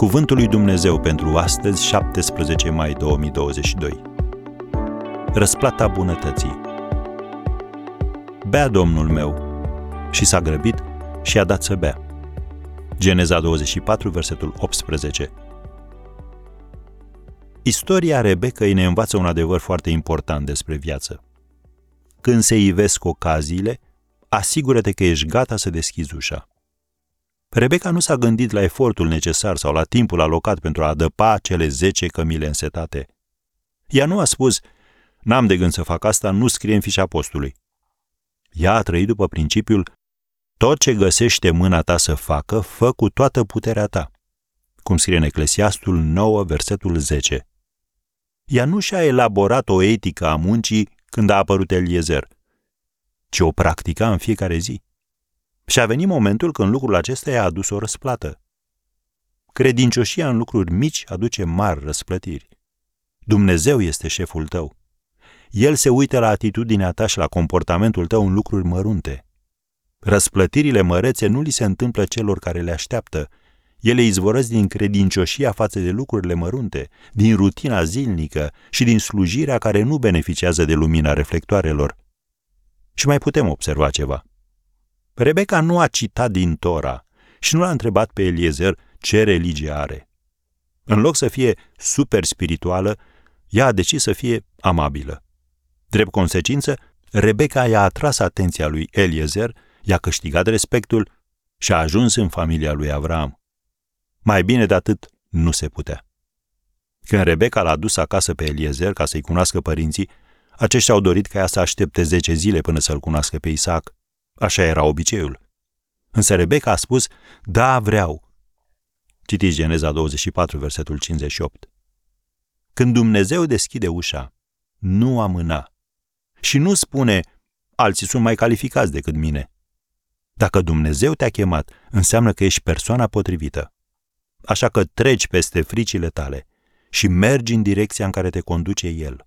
Cuvântul lui Dumnezeu pentru astăzi, 17 mai 2022. Răsplata bunătății. Bea Domnul meu și s-a grăbit și a dat să bea. Geneza 24, versetul 18. Istoria Rebecăi ne învață un adevăr foarte important despre viață. Când se ivesc ocaziile, asigură-te că ești gata să deschizi ușa. Rebecca nu s-a gândit la efortul necesar sau la timpul alocat pentru a adăpa cele zece cămile însetate. Ea nu a spus, n-am de gând să fac asta, nu scrie în fișa postului. Ea a trăit după principiul, tot ce găsește mâna ta să facă, fă cu toată puterea ta. Cum scrie în Eclesiastul 9, versetul 10. Ea nu și-a elaborat o etică a muncii când a apărut Eliezer, ci o practica în fiecare zi. Și a venit momentul când lucrul acesta i-a adus o răsplată. Credincioșia în lucruri mici aduce mari răsplătiri. Dumnezeu este șeful tău. El se uită la atitudinea ta și la comportamentul tău în lucruri mărunte. Răsplătirile mărețe nu li se întâmplă celor care le așteaptă. Ele izvorăsc din credincioșia față de lucrurile mărunte, din rutina zilnică și din slujirea care nu beneficiază de lumina reflectoarelor. Și mai putem observa ceva. Rebecca nu a citat din Tora și nu l-a întrebat pe Eliezer ce religie are. În loc să fie super spirituală, ea a decis să fie amabilă. Drept consecință, Rebecca i-a atras atenția lui Eliezer, i-a câștigat respectul și a ajuns în familia lui Avram. Mai bine de atât nu se putea. Când Rebecca l-a dus acasă pe Eliezer ca să-i cunoască părinții, aceștia au dorit ca ea să aștepte zece zile până să-l cunoască pe Isaac. Așa era obiceiul. Însă Rebecca a spus, da, vreau. Citiți Geneza 24, versetul 58. Când Dumnezeu deschide ușa, nu amâna. Și nu spune, alții sunt mai calificați decât mine. Dacă Dumnezeu te-a chemat, înseamnă că ești persoana potrivită. Așa că treci peste fricile tale și mergi în direcția în care te conduce El.